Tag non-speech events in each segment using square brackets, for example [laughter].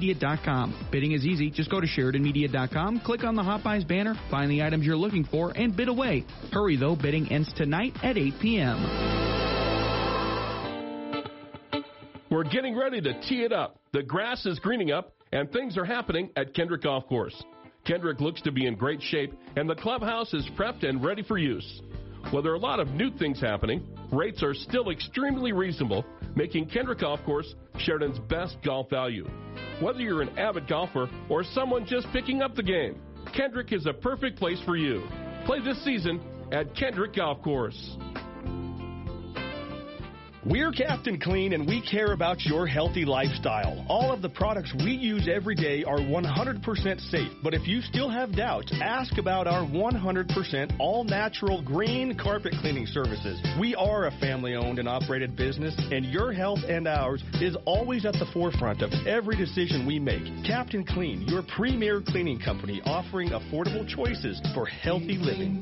SheridanMedia.com. Bidding is easy. Just go to SheridanMedia.com, click on the Hot Buys banner, find the items you're looking for, and bid away. Hurry though, bidding ends tonight at 8 p.m. We're getting ready to tee it up. The grass is greening up, and things are happening at Kendrick Golf Course. Kendrick looks to be in great shape, and the clubhouse is prepped and ready for use. While there are a lot of new things happening, rates are still extremely reasonable, making Kendrick Golf Course Sheridan's best golf value. Whether you're an avid golfer or someone just picking up the game, Kendrick is a perfect place for you. Play this season at Kendrick Golf Course. We're Captain Clean and we care about your healthy lifestyle. All of the products we use every day are 100% safe, but if you still have doubts, ask about our 100% all natural green carpet cleaning services. We are a family owned and operated business, and your health and ours is always at the forefront of every decision we make. Captain Clean, your premier cleaning company offering affordable choices for healthy living.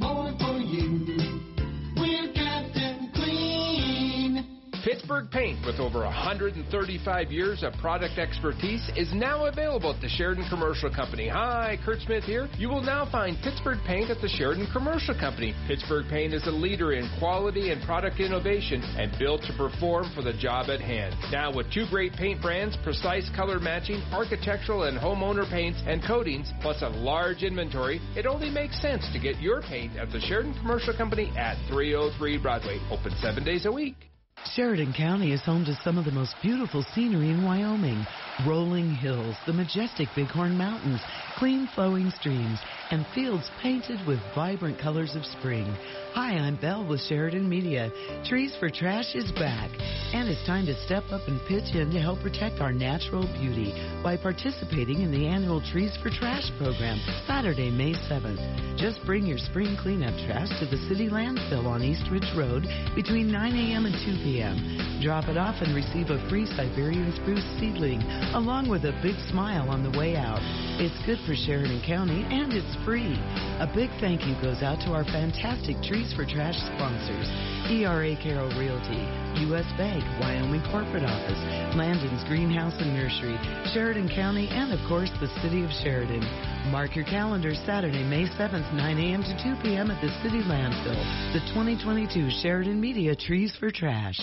Pittsburgh Paint, with over 135 years of product expertise, is now available at the Sheridan Commercial Company. Hi, Kurt Smith here. You will now find Pittsburgh Paint at the Sheridan Commercial Company. Pittsburgh Paint is a leader in quality and product innovation and built to perform for the job at hand. Now, with two great paint brands, precise color matching, architectural and homeowner paints and coatings, plus a large inventory, it only makes sense to get your paint at the Sheridan Commercial Company at 303 Broadway. Open seven days a week. Sheridan County is home to some of the most beautiful scenery in Wyoming. Rolling hills, the majestic Bighorn Mountains, clean flowing streams, and fields painted with vibrant colors of spring. Hi, I'm Belle with Sheridan Media. Trees for Trash is back, and it's time to step up and pitch in to help protect our natural beauty by participating in the annual Trees for Trash program, Saturday, May 7th. Just bring your spring cleanup trash to the city landfill on East Ridge Road between 9 a.m. and 2 p.m. Drop it off and receive a free Siberian spruce seedling, along with a big smile on the way out. It's good for Sheridan County, and it's free. A big thank you goes out to our fantastic Trees for Trash sponsors ERA Carroll Realty, U.S. Bank, Wyoming Corporate Office, Landon's Greenhouse and Nursery, Sheridan County, and of course the City of Sheridan. Mark your calendar Saturday, May 7th, 9 a.m. to 2 p.m. at the City Landfill. The 2022 Sheridan Media Trees for Trash.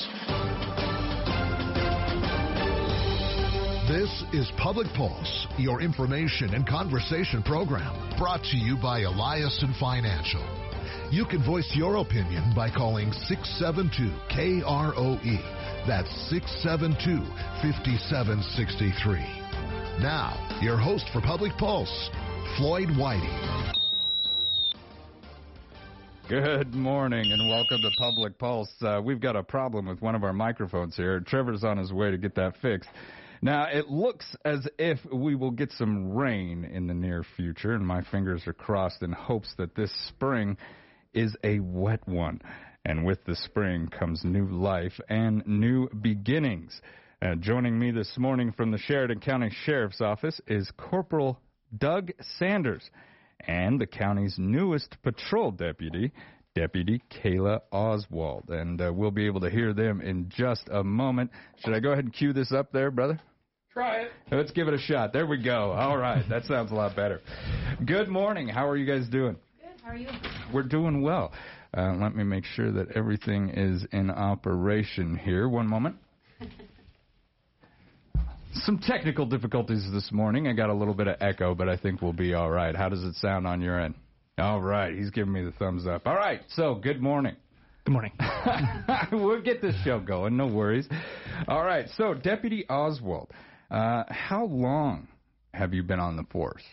This is Public Pulse, your information and conversation program, brought to you by Eliason Financial. You can voice your opinion by calling 672 KROE. That's 672 5763. Now, your host for Public Pulse, Floyd Whiting. Good morning and welcome to Public Pulse. Uh, we've got a problem with one of our microphones here. Trevor's on his way to get that fixed. Now, it looks as if we will get some rain in the near future, and my fingers are crossed in hopes that this spring is a wet one. And with the spring comes new life and new beginnings. Uh, joining me this morning from the Sheridan County Sheriff's Office is Corporal Doug Sanders and the county's newest patrol deputy, Deputy Kayla Oswald. And uh, we'll be able to hear them in just a moment. Should I go ahead and cue this up there, brother? Try it. Let's give it a shot. There we go. All right. That sounds a lot better. Good morning. How are you guys doing? Good. How are you? We're doing well. Uh, let me make sure that everything is in operation here. One moment. [laughs] Some technical difficulties this morning. I got a little bit of echo, but I think we'll be all right. How does it sound on your end? All right. He's giving me the thumbs up. All right. So, good morning. Good morning. [laughs] we'll get this show going. No worries. All right. So, Deputy Oswald, uh, how long have you been on the force?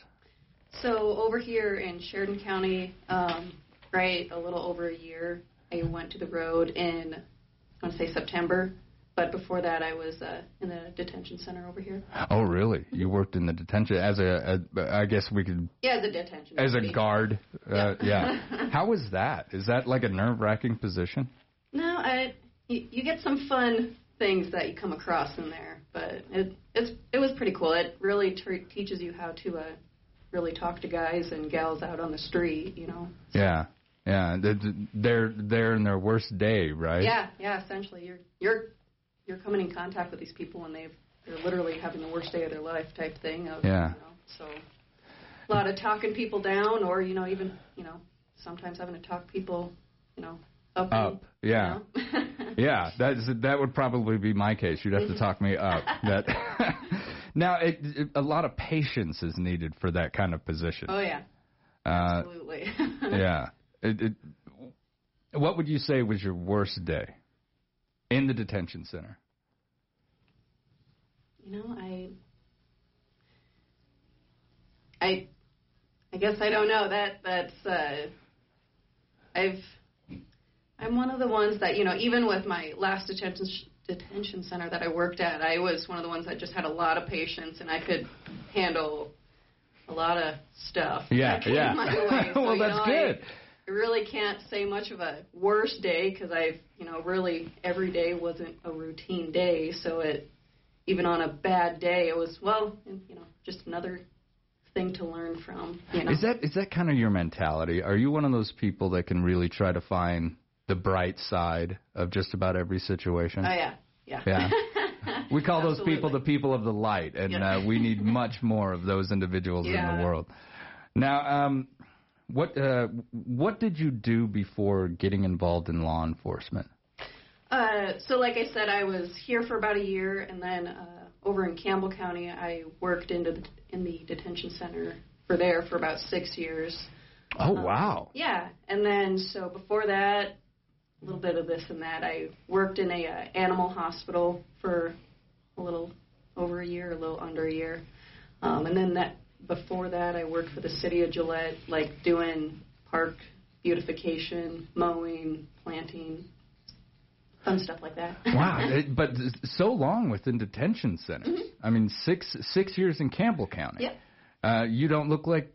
So over here in Sheridan County, um, right, a little over a year. I went to the road in, I want to say September, but before that I was uh, in the detention center over here. Oh, really? You worked in the detention as a, a I guess we could. Yeah, the detention. As deputy. a guard. Uh, Yeah. yeah. [laughs] How was that? Is that like a nerve-wracking position? No, I you, you get some fun things that you come across in there, but it it's it was pretty cool. It really t- teaches you how to uh, really talk to guys and gals out on the street, you know. Yeah. Yeah, they're they're in their worst day, right? Yeah, yeah. Essentially, you're you're you're coming in contact with these people when they've they're literally having the worst day of their life type thing. Of, Yeah. You know, so a lot of talking people down, or you know, even you know, sometimes having to talk people, you know, up. and- Up, yeah. You know? [laughs] Yeah, that's that would probably be my case. You'd have to mm-hmm. talk me up. That [laughs] now, it, it, a lot of patience is needed for that kind of position. oh yeah, Uh, absolutely. [laughs] yeah. It, it, what would you say was your worst day in the detention center? You know, I, I, I guess I don't know. That that's uh, I've, I'm one of the ones that you know, even with my last detention detention center that I worked at, I was one of the ones that just had a lot of patience and I could handle a lot of stuff. Yeah, yeah. [laughs] way. So, Well, that's know, good. I, I really can't say much of a worst day because I've, you know, really every day wasn't a routine day. So it, even on a bad day, it was well, you know, just another thing to learn from. You know, Is that is that kind of your mentality? Are you one of those people that can really try to find the bright side of just about every situation? oh yeah, yeah, Yeah. We call those people the people of the light, and Yeah. uh, we need much more of those individuals in the world. Now, um, what uh, what did you do before getting involved in law enforcement? Uh, so like I said, I was here for about a year, and then uh, over in Campbell County, I worked into the, in the detention center for there for about six years. Oh Um, wow! Yeah, and then so before that, a little bit of this and that. I worked in a uh, animal hospital for a little over a year, a little under a year, um, and then that before that, I worked for the city of Gillette, like doing park beautification, mowing, planting, fun stuff like that. Wow, [laughs] it, but so long within detention centers. Mm-hmm. I mean, six six years in Campbell County. Yep. Uh, you don't look like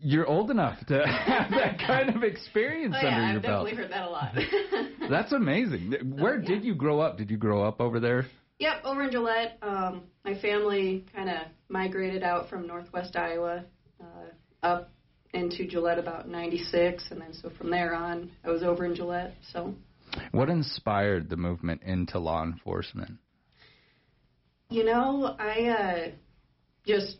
you're old enough to [laughs] have that kind of experience Oh, yeah, under I've your belt. I've definitely heard that a lot. That's amazing. Where yeah. did you grow up? Did you grow up over there? Yep, over in Gillette. Um, my family kind of migrated out from northwest Iowa uh, up into Gillette about 96, and then so from there on, I was over in Gillette. So, What inspired the movement into law enforcement? you know, I uh, just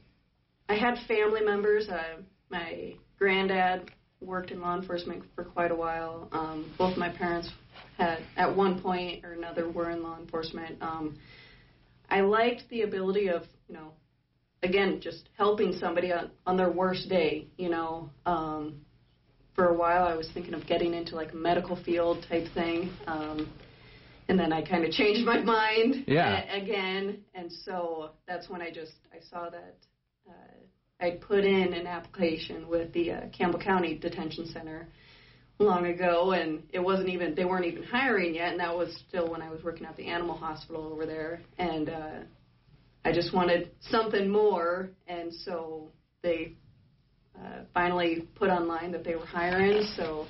I had family members. Uh, my granddad worked in law enforcement for quite a while. Um, both my parents had, at one point or another, were in law enforcement. Um, I liked the ability of, you know, again, just helping somebody on, on their worst day. You know, um, for a while I was thinking of getting into like a medical field type thing. Um, and then I kind of changed my mind Yeah. a- again, and so that's when I just I saw that uh, I'd put in an application with the uh, Campbell County Detention Center long ago, and it wasn't even they weren't even hiring yet, and that was still when I was working at the animal hospital over there, and uh, I just wanted something more, and so they uh, finally put online that they were hiring, so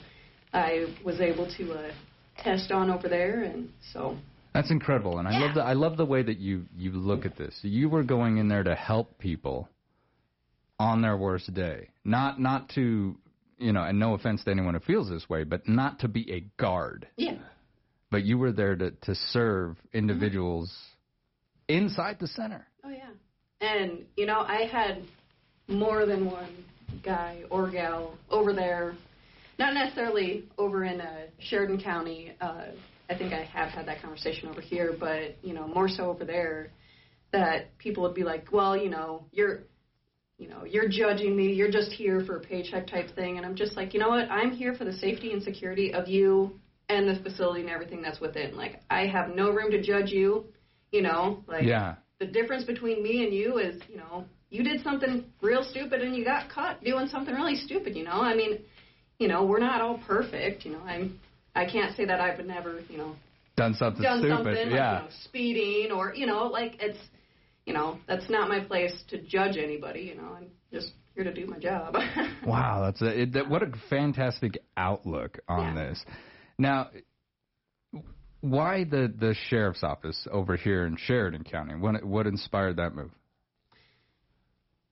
I was able to uh, test on over there, and so That's incredible, and I Yeah. love the I love the way that you you look at this. You were going in there to help people on their worst day, not not to you know, and no offense to anyone who feels this way, but not to be a guard, yeah, but you were there to to serve individuals inside the center. oh yeah, and you know I had more than one guy or gal over there, not necessarily over in uh, Sheridan County. Uh, I think I have had that conversation over here, but you know more so over there that people would be like, well, you know, you're you know, you're judging me, you're just here for a paycheck type thing. And I'm just like, you know what? I'm here for the safety and security of you and the facility and everything that's within. Like, I have no room to judge you, you know, like, Yeah. the difference between me and you is, you know, you did something real stupid and you got caught doing something really stupid, you know? I mean, you know, we're not all perfect, you know. I'm, I can't say that I've never, you know, Done something done stupid. something like, yeah. you know, speeding or, you know, like it's, you know, that's not my place to judge anybody, you know. I'm just here to do my job. [laughs] Wow, that's a, it, that, what a fantastic outlook on Yeah. this. Now, why the the sheriff's office over here in Sheridan County? What what inspired that move?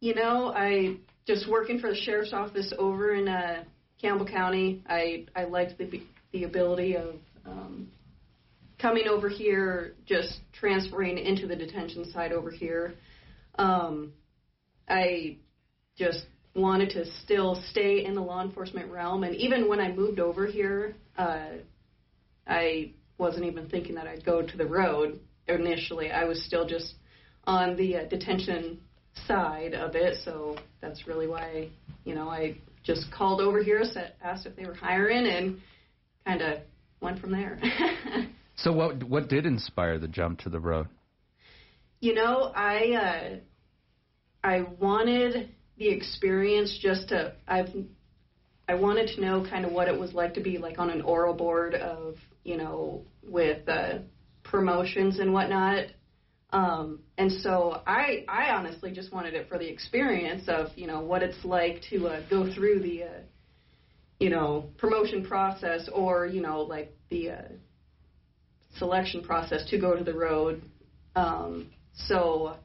You know, I just working for the sheriff's office over in uh, Campbell County. I I liked the the ability of um, coming over here, just transferring into the detention side over here, um, I just wanted to still stay in the law enforcement realm. And even when I moved over here, uh, I wasn't even thinking that I'd go to the road initially. I was still just on the uh, detention side of it. So that's really why, you know, I just called over here, said, asked if they were hiring, and kind of went from there. [laughs] so what what did inspire the jump to the road? You know, I uh, I wanted the experience just to I've I wanted to know kind of what it was like to be like on an oral board of you know with uh, promotions and whatnot. Um, and so I I honestly just wanted it for the experience of you know what it's like to uh, go through the uh, you know promotion process or you know like the uh, selection process to go to the road. Um, so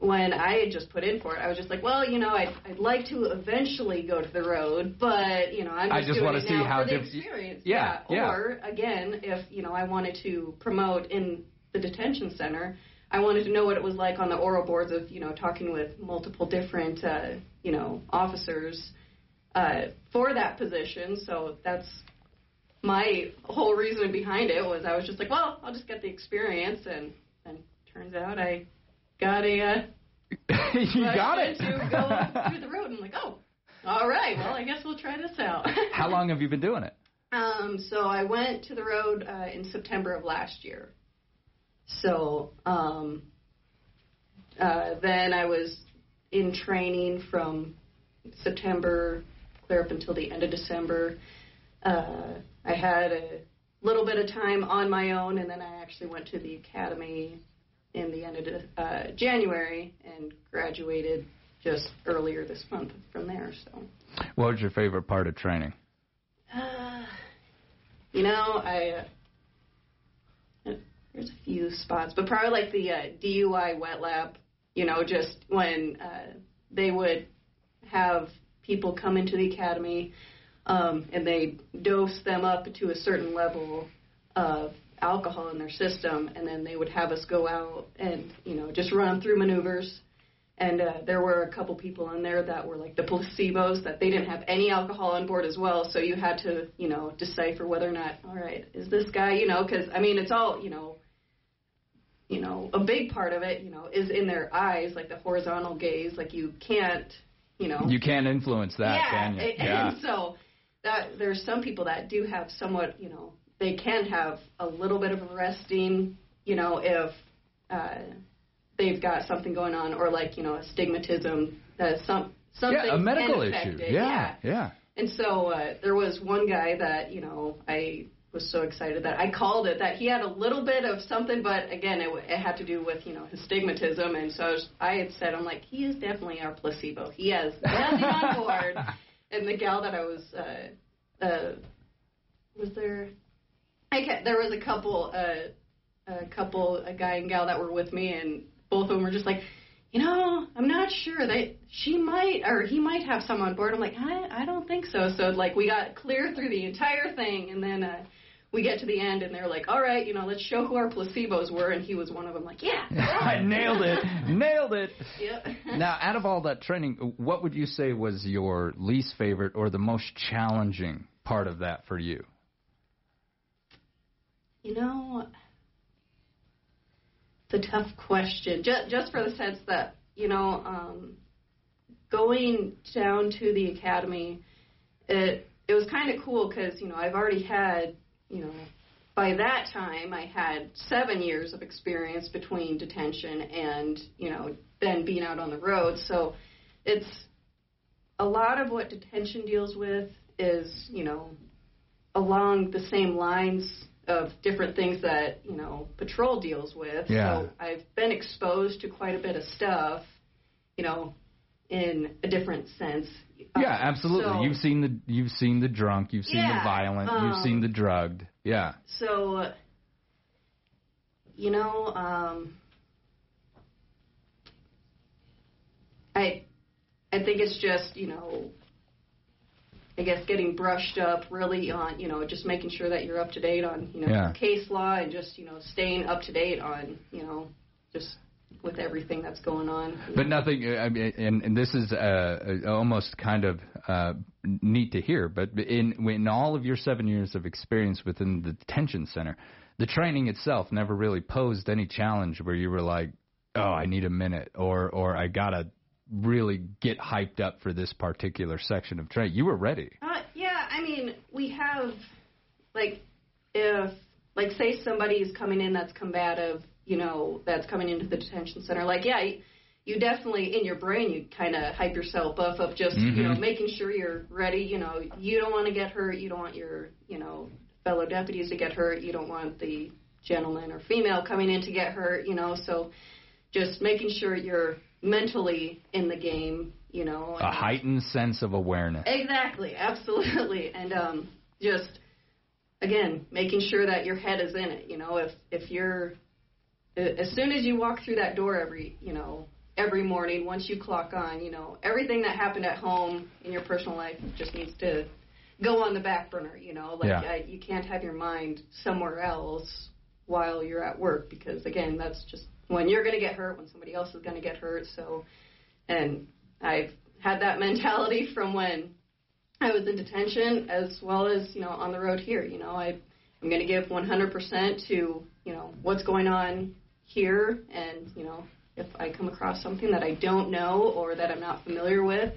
when I had just put in for it, I was just like, well, you know, I'd, I'd like to eventually go to the road, but you know, I'm just, I just doing want it to see now how for the experience. Yeah, yeah. Or again, if you know, I wanted to promote in the detention center, I wanted to know what it was like on the oral boards of you know talking with multiple different uh, you know officers uh, for that position. So that's my whole reason behind it was I was just like, well, I'll just get the experience, and and turns out I got a uh, [laughs] you got it to go through the road. I'm like, oh, all right. Well, I guess we'll try this out. [laughs] How long have you been doing it? Um, so I went to the road uh, in September of last year. So um, uh, then I was in training from September clear up until the end of December. Uh, I had a little bit of time on my own, and then I actually went to the academy in the end of uh, January and graduated just earlier this month from there. So, what was your favorite part of training? uh, [sighs] you know, I uh, there's a few spots, but probably like the uh, DUI wet lab. You know, just when uh, they would have people come into the academy um, and they dose them up to a certain level of alcohol in their system, and then they would have us go out and you know just run them through maneuvers. And uh, there were a couple people in there that were like the placebos that they didn't have any alcohol on board as well. So you had to you know decipher whether or not all right is this guy you know because I mean it's all you know you know a big part of it you know is in their eyes like the horizontal gaze like you can't you know You can't influence that, yeah, can you? [laughs] and- and so that there's some people that do have somewhat, you know, they can have a little bit of resting, you know, if uh, they've got something going on, or like you know, astigmatism, uh, some something yeah, a medical issue. It. Yeah, yeah. And so uh, there was one guy that you know I was so excited that I called it that he had a little bit of something, but again it, it had to do with you know his stigmatism, and so I, was, I had said I'm like he is definitely our placebo. He has nothing on board. [laughs] And the gal that I was uh, uh, was there. I ca there was a couple, uh, a couple, a guy and gal that were with me, and both of them were just like, you know, I'm not sure that she might or he might have some on board. I'm like, I, I don't think so. So like we got clear through the entire thing, and then uh, we get to the end, and they're like, all right, you know, let's show who our placebos were, and he was one of them. Like, yeah, [laughs] I nailed it. nailed it. Yep. [laughs] Now, out of all that training, what would you say was your least favorite or the most challenging part of that for you? You know, it's a tough question. Just, just for the sense that, you know, um, going down to the academy, it it was kind of cool because you know I've already had, you know, by that time I had seven years of experience between detention and you know then being out on the road. So it's a lot of what detention deals with is you know along the same lines of different things that you know patrol deals with. Yeah. So I've been exposed to quite a bit of stuff, you know, in a different sense. Yeah, Um, absolutely. so- you've seen the you've seen the drunk, you've seen the Yeah, violent, you've um, seen the drugged. Yeah. So, uh, you know, um, I I think it's just you know, I guess getting brushed up really on, you know, just making sure that you're up to date on, you know, Yeah. case law and just, you know, staying up to date on, you know, just with everything that's going on. But nothing. I mean, and, and this is uh, uh, almost kind of uh, neat to hear. But in in all of your seven years of experience within the detention center, the training itself never really posed any challenge where you were like, "Oh, I need a minute," or or I gotta really get hyped up for this particular section of training. You were ready. Uh, yeah, I mean, we have, like, if, like, say somebody is coming in that's combative, you know, that's coming into the detention center, like, yeah, you, definitely, in your brain, you kind of hype yourself up of just, you know, making sure you're ready. You know, you don't want to get hurt. You don't want your, you know, fellow deputies to get hurt. You don't want the gentleman or female coming in to get hurt, you know, so just making sure you're mentally in the game, you know. A heightened sense of awareness. Exactly, [laughs] absolutely, and um, just again making sure that your head is in it. You know, if if you're as soon as you walk through that door every you know every morning, once you clock on, you know everything that happened at home in your personal life just needs to go on the back burner. You know, like Yeah. you can't have your mind somewhere else while you're at work because again, that's just when you're going to get hurt, when somebody else is going to get hurt. So, and I've had that mentality [laughs] from when I was in detention as well as, you know, on the road here. You know, I, I'm going to give 100% to, you know, what's going on here. And, you know, if I come across something that I don't know or that I'm not familiar with,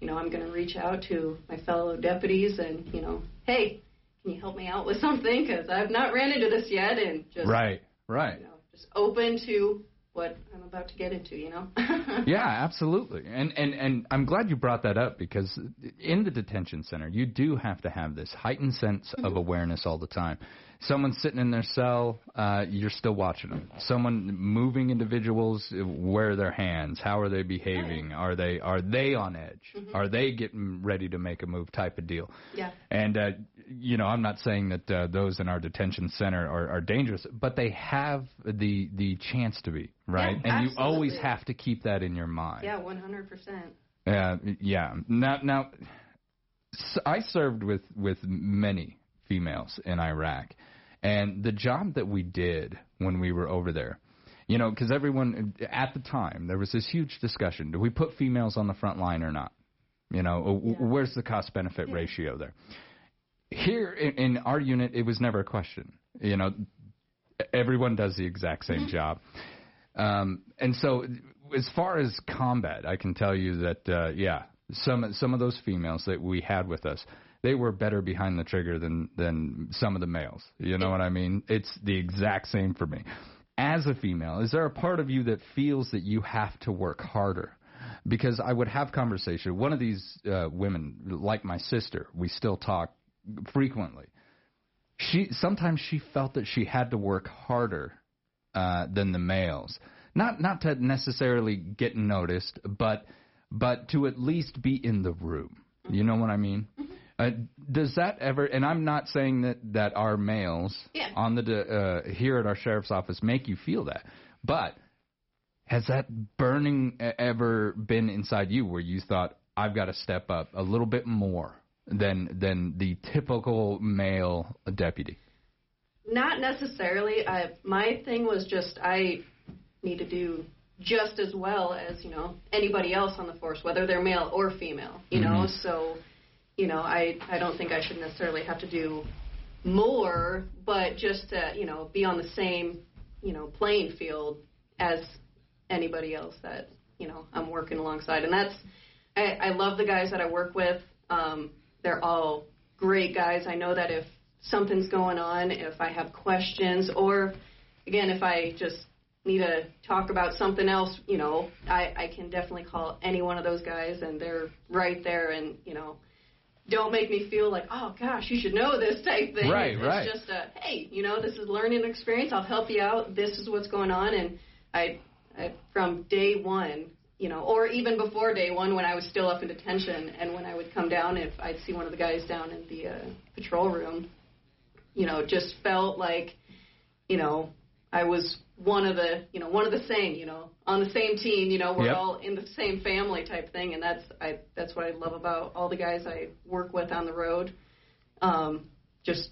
you know, I'm going to reach out to my fellow deputies and, you know, hey, can you help me out with something? Because I've not ran into this yet. And just, Right. Right. you know, just open to what I'm about to get into, you know? [laughs] Yeah, absolutely. And and and I'm glad you brought that up because in the detention center, you do have to have this heightened sense of awareness all the time. Someone sitting in their cell, uh, you're still watching them. Someone moving individuals, where are their hands? How are they behaving? Are they are they on edge? Are they getting ready to make a move? Type of deal. yeah. And uh, you know, I'm not saying that uh, those in our detention center are, are dangerous, but they have the the chance to be right, Yeah, and you always have to keep that in your mind. Yeah, 100%. Uh, yeah. Now, now, I served with with many females in Iraq, and the job that we did when we were over there, you know, because everyone at the time there was this huge discussion: do we put females on the front line or not? You know, w- where's the cost benefit ratio there? Here in, in our unit, it was never a question. You know, everyone does the exact same job. Um, and so, as far as combat, I can tell you that uh, yeah, some some of those females that we had with us, they were better behind the trigger than than some of the males. You know what I mean? It's the exact same for me. As a female, is there a part of you that feels that you have to work harder? Because I would have conversation. One of these uh, women, like my sister, we still talk frequently. She sometimes she felt that she had to work harder uh, than the males. Not not to necessarily get noticed, but but to at least be in the room. You know what I mean? Uh, does that ever? And I'm not saying that that our males Yeah. on the uh, here at our sheriff's office make you feel that, but has that burning ever been inside you where you thought I've got to step up a little bit more than than the typical male deputy? Not necessarily. I, my thing was just I need to do just as well as you know anybody else on the force, whether they're male or female. You know, so you know I I don't think I should necessarily have to do more, but just to you know be on the same you know playing field as anybody else that you know I'm working alongside, and that's I, I love the guys that I work with. Um, they're all great guys. I know that if something's going on, if I have questions, or again, if I just need to talk about something else, you know, I, I can definitely call any one of those guys, and they're right there, and you know, don't make me feel like, oh gosh, you should know this type thing. Right, it's right. just a, hey, you know, this is learning experience. I'll help you out. This is what's going on, and I, I from day one, you know, or even before day one when I was still up in detention, and when I would come down, if I'd see one of the guys down in the uh, patrol room, you know, just felt like, you know, I was one of the you know one of the same you know on the same team you know we're Yep. all in the same family type thing and that's I that's what I love about all the guys I work with on the road um, just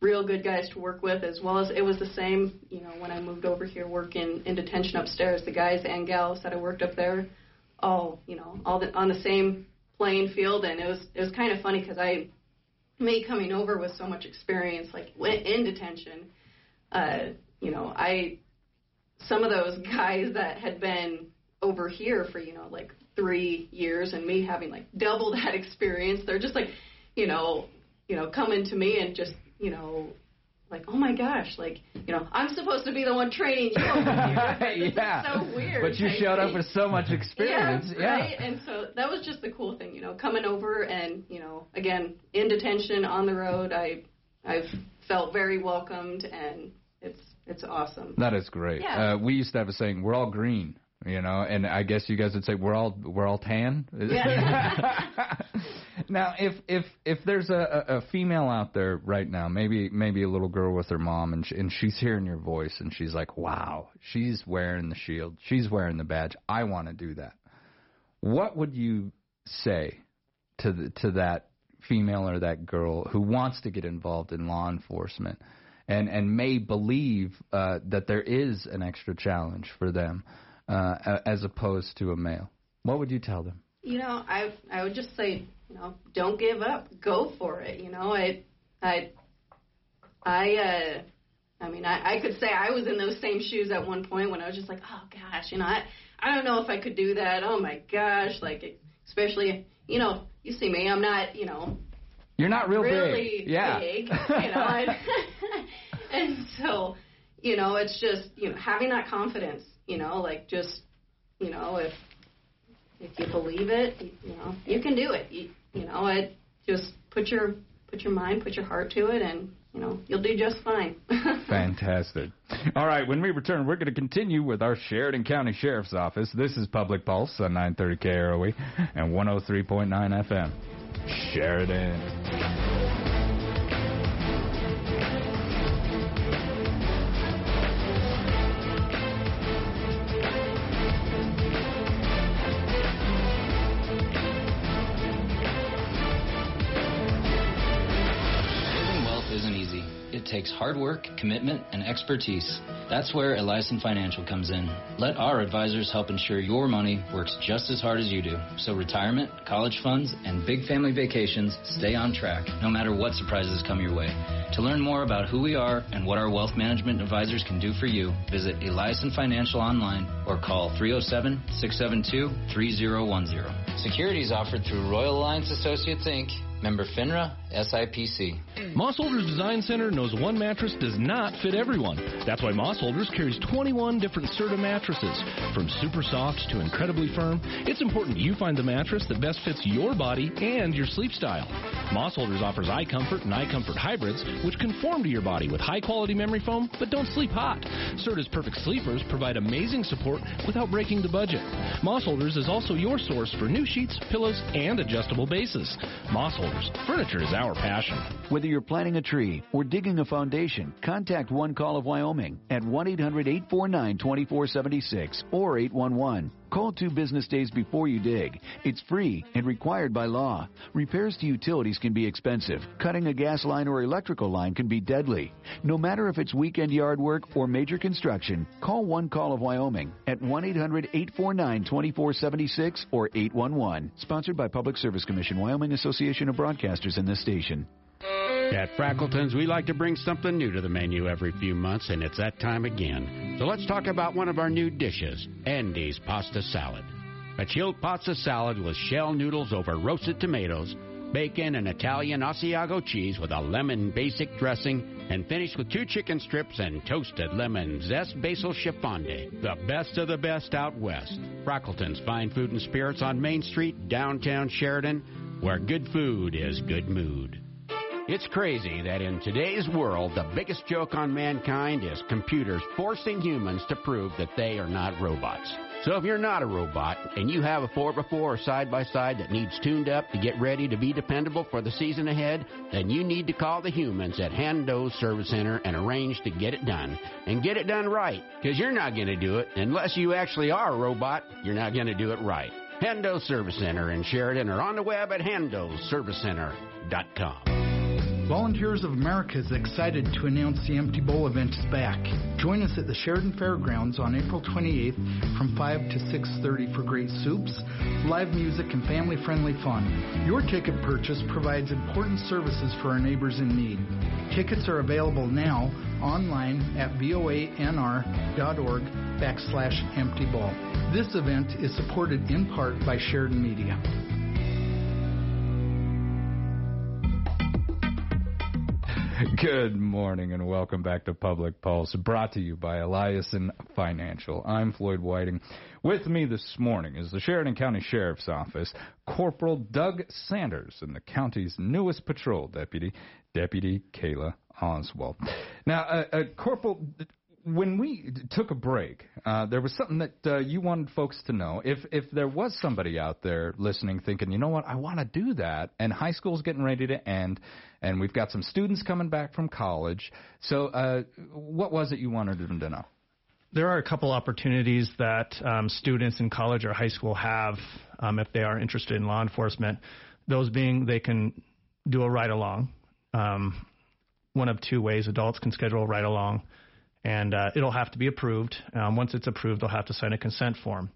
real good guys to work with as well as it was the same you know when I moved over here working in detention upstairs the guys and gals that I worked up there all you know all the, on the same playing field and it was it was kind of funny because I me coming over with so much experience like in detention uh, you know I some of those guys that had been over here for you know like three years and me having like double that [laughs] experience they're just like you know you know coming to me and just you know like oh my gosh like you know i'm supposed to be the one training you over here Like, this is yeah. so [laughs] weird But you type showed up with so much experience. yeah, right and so that was just the cool thing you know coming over and you know again in detention on the road i i've felt very welcomed and it's it's awesome That is great. Yeah. Uh, we used to have a saying, "We're all green," you know, and I guess you guys would say we're all we're all tan. Yeah. [laughs] now, if if if there's a, a female out there right now, maybe maybe a little girl with her mom, and sh and she's hearing your voice, and she's like, "Wow, she's wearing the shield, she's wearing the badge. I want to do that." What would you say to the, to that female or that girl who wants to get involved in law enforcement and and may believe uh, that there is an extra challenge for them uh, as opposed to a male. What would you tell them? You know, I I would just say, you know, don't give up. Go for it. You know, I I I uh I mean, I, I could say I was in those same shoes at one point when I was just like, oh gosh, you know, I I don't know if I could do that. Oh my gosh, like especially, you know, you see me, I'm not, you know, You're not real really big. Yeah. big, you know, and, [laughs] and so, you know, it's just, you know, having that confidence, you know, like just, you know, if if you believe it, you, know, you can do it. You, you know, it just put your put your mind, put your heart to it, and you know, you'll do just fine. [laughs] Fantastic. All right, when we return, we're going to continue with our Sheridan County Sheriff's Office. This is Public Pulse on 930 KROE and 103.9 FM. Sheridan. Takes hard work, commitment, and expertise. That's where Eliason Financial comes in. Let our advisors help ensure your money works just as hard as you do. So retirement, college funds, and big family vacations stay on track no matter what surprises come your way. To learn more about who we are and what our wealth management advisors can do for you, visit Eliason Financial online or call 307 672 3010. Securities offered through Royal Alliance Associates Inc., member FINRA, SIPC. Moss Holders Design Center knows one mattress does not fit everyone. That's why Moss Holders carries 21 different Serta mattresses. From super soft to incredibly firm, it's important you find the mattress that best fits your body and your sleep style. Moss Holders offers iComfort and iComfort hybrids, which conform to your body with high quality memory foam but don't sleep hot. Serta's Perfect Sleepers provide amazing support without breaking the budget. Moss Holders is also your source for new sheets, pillows, and adjustable bases. Moss Holders, furniture is our passion. Whether you're planting a tree or digging a foundation, contact One Call of Wyoming at 1 800 849 2476 or 811. Call two business days before you dig. It's free and required by law. Repairs to utilities can be expensive. Cutting a gas line or electrical line can be deadly. No matter if it's weekend yard work or major construction, call One Call of Wyoming at 1 800 849 2476 or 811. Sponsored by Public Service Commission, Wyoming Association of Broadcasters, and this station. At Frackleton's, we like to bring something new to the menu every few months, and it's that time again. So let's talk about one of our new dishes, Andy's Pasta Salad. A chilled pasta salad with shell noodles over roasted tomatoes, bacon, and Italian Asiago cheese with a lemon basic dressing, and finished with two chicken strips and toasted lemon zest basil chiffonade. The best of the best out west. Frackleton's Fine Food and Spirits on Main Street, downtown Sheridan, where good food is good mood. It's crazy that in today's world, the biggest joke on mankind is computers forcing humans to prove that they are not robots. So if you're not a robot and you have a 4x4 or side by side that needs tuned up to get ready to be dependable for the season ahead, then you need to call the humans at Hendo Service Center and arrange to get it done. And get it done right, because you're not going to do it unless you actually are a robot. You're not going to do it right. Hendo Service Center in Sheridan or on the web at hendoservicecenter.com. Volunteers of America is excited to announce the Empty Bowl event is back. Join us at the Sheridan Fairgrounds on April 28th from 5 to 6:30 for great soups, live music, and family-friendly fun. Your ticket purchase provides important services for our neighbors in need. Tickets are available now online at voanr.org backslash empty bowl. This event is supported in part by Sheridan Media. [laughs] Good morning and welcome back to Public Pulse, brought to you by Eliason Financial. I'm Floyd Whiting. With me this morning is the Sheridan County Sheriff's Office, Corporal Doug Sanders, and the county's newest patrol deputy, Deputy Kayla Oswald. Now, uh, uh, Corporal, when we took a break, uh, there was something that uh, you wanted folks to know. If if there was somebody out there listening, thinking, you know what, I want to do that, and high school's getting ready to end, and we've got some students coming back from college. So, uh, what was it you wanted them to know? There are a couple opportunities that um, students in college or high school have um, if they are interested in law enforcement. Those being they can do a ride along. Um, one of two ways adults can schedule a ride along and uh, it'll have to be approved. Um, once it's approved, they'll have to sign a consent form.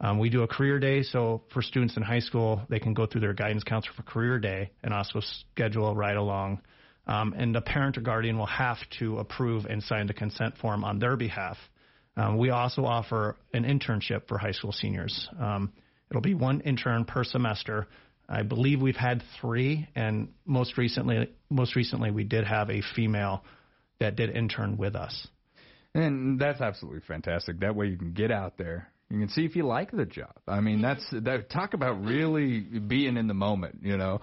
Um, we do a career day, so for students in high school, they can go through their guidance counselor for career day and also schedule a ride along. Um, and the parent or guardian will have to approve and sign the consent form on their behalf. Um, we also offer an internship for high school seniors. Um, it'll be one intern per semester. I believe we've had three, and most recently, most recently we did have a female that did intern with us. And that's absolutely fantastic. That way you can get out there. You can see if you like the job. I mean, that's that. Talk about really being in the moment, you know.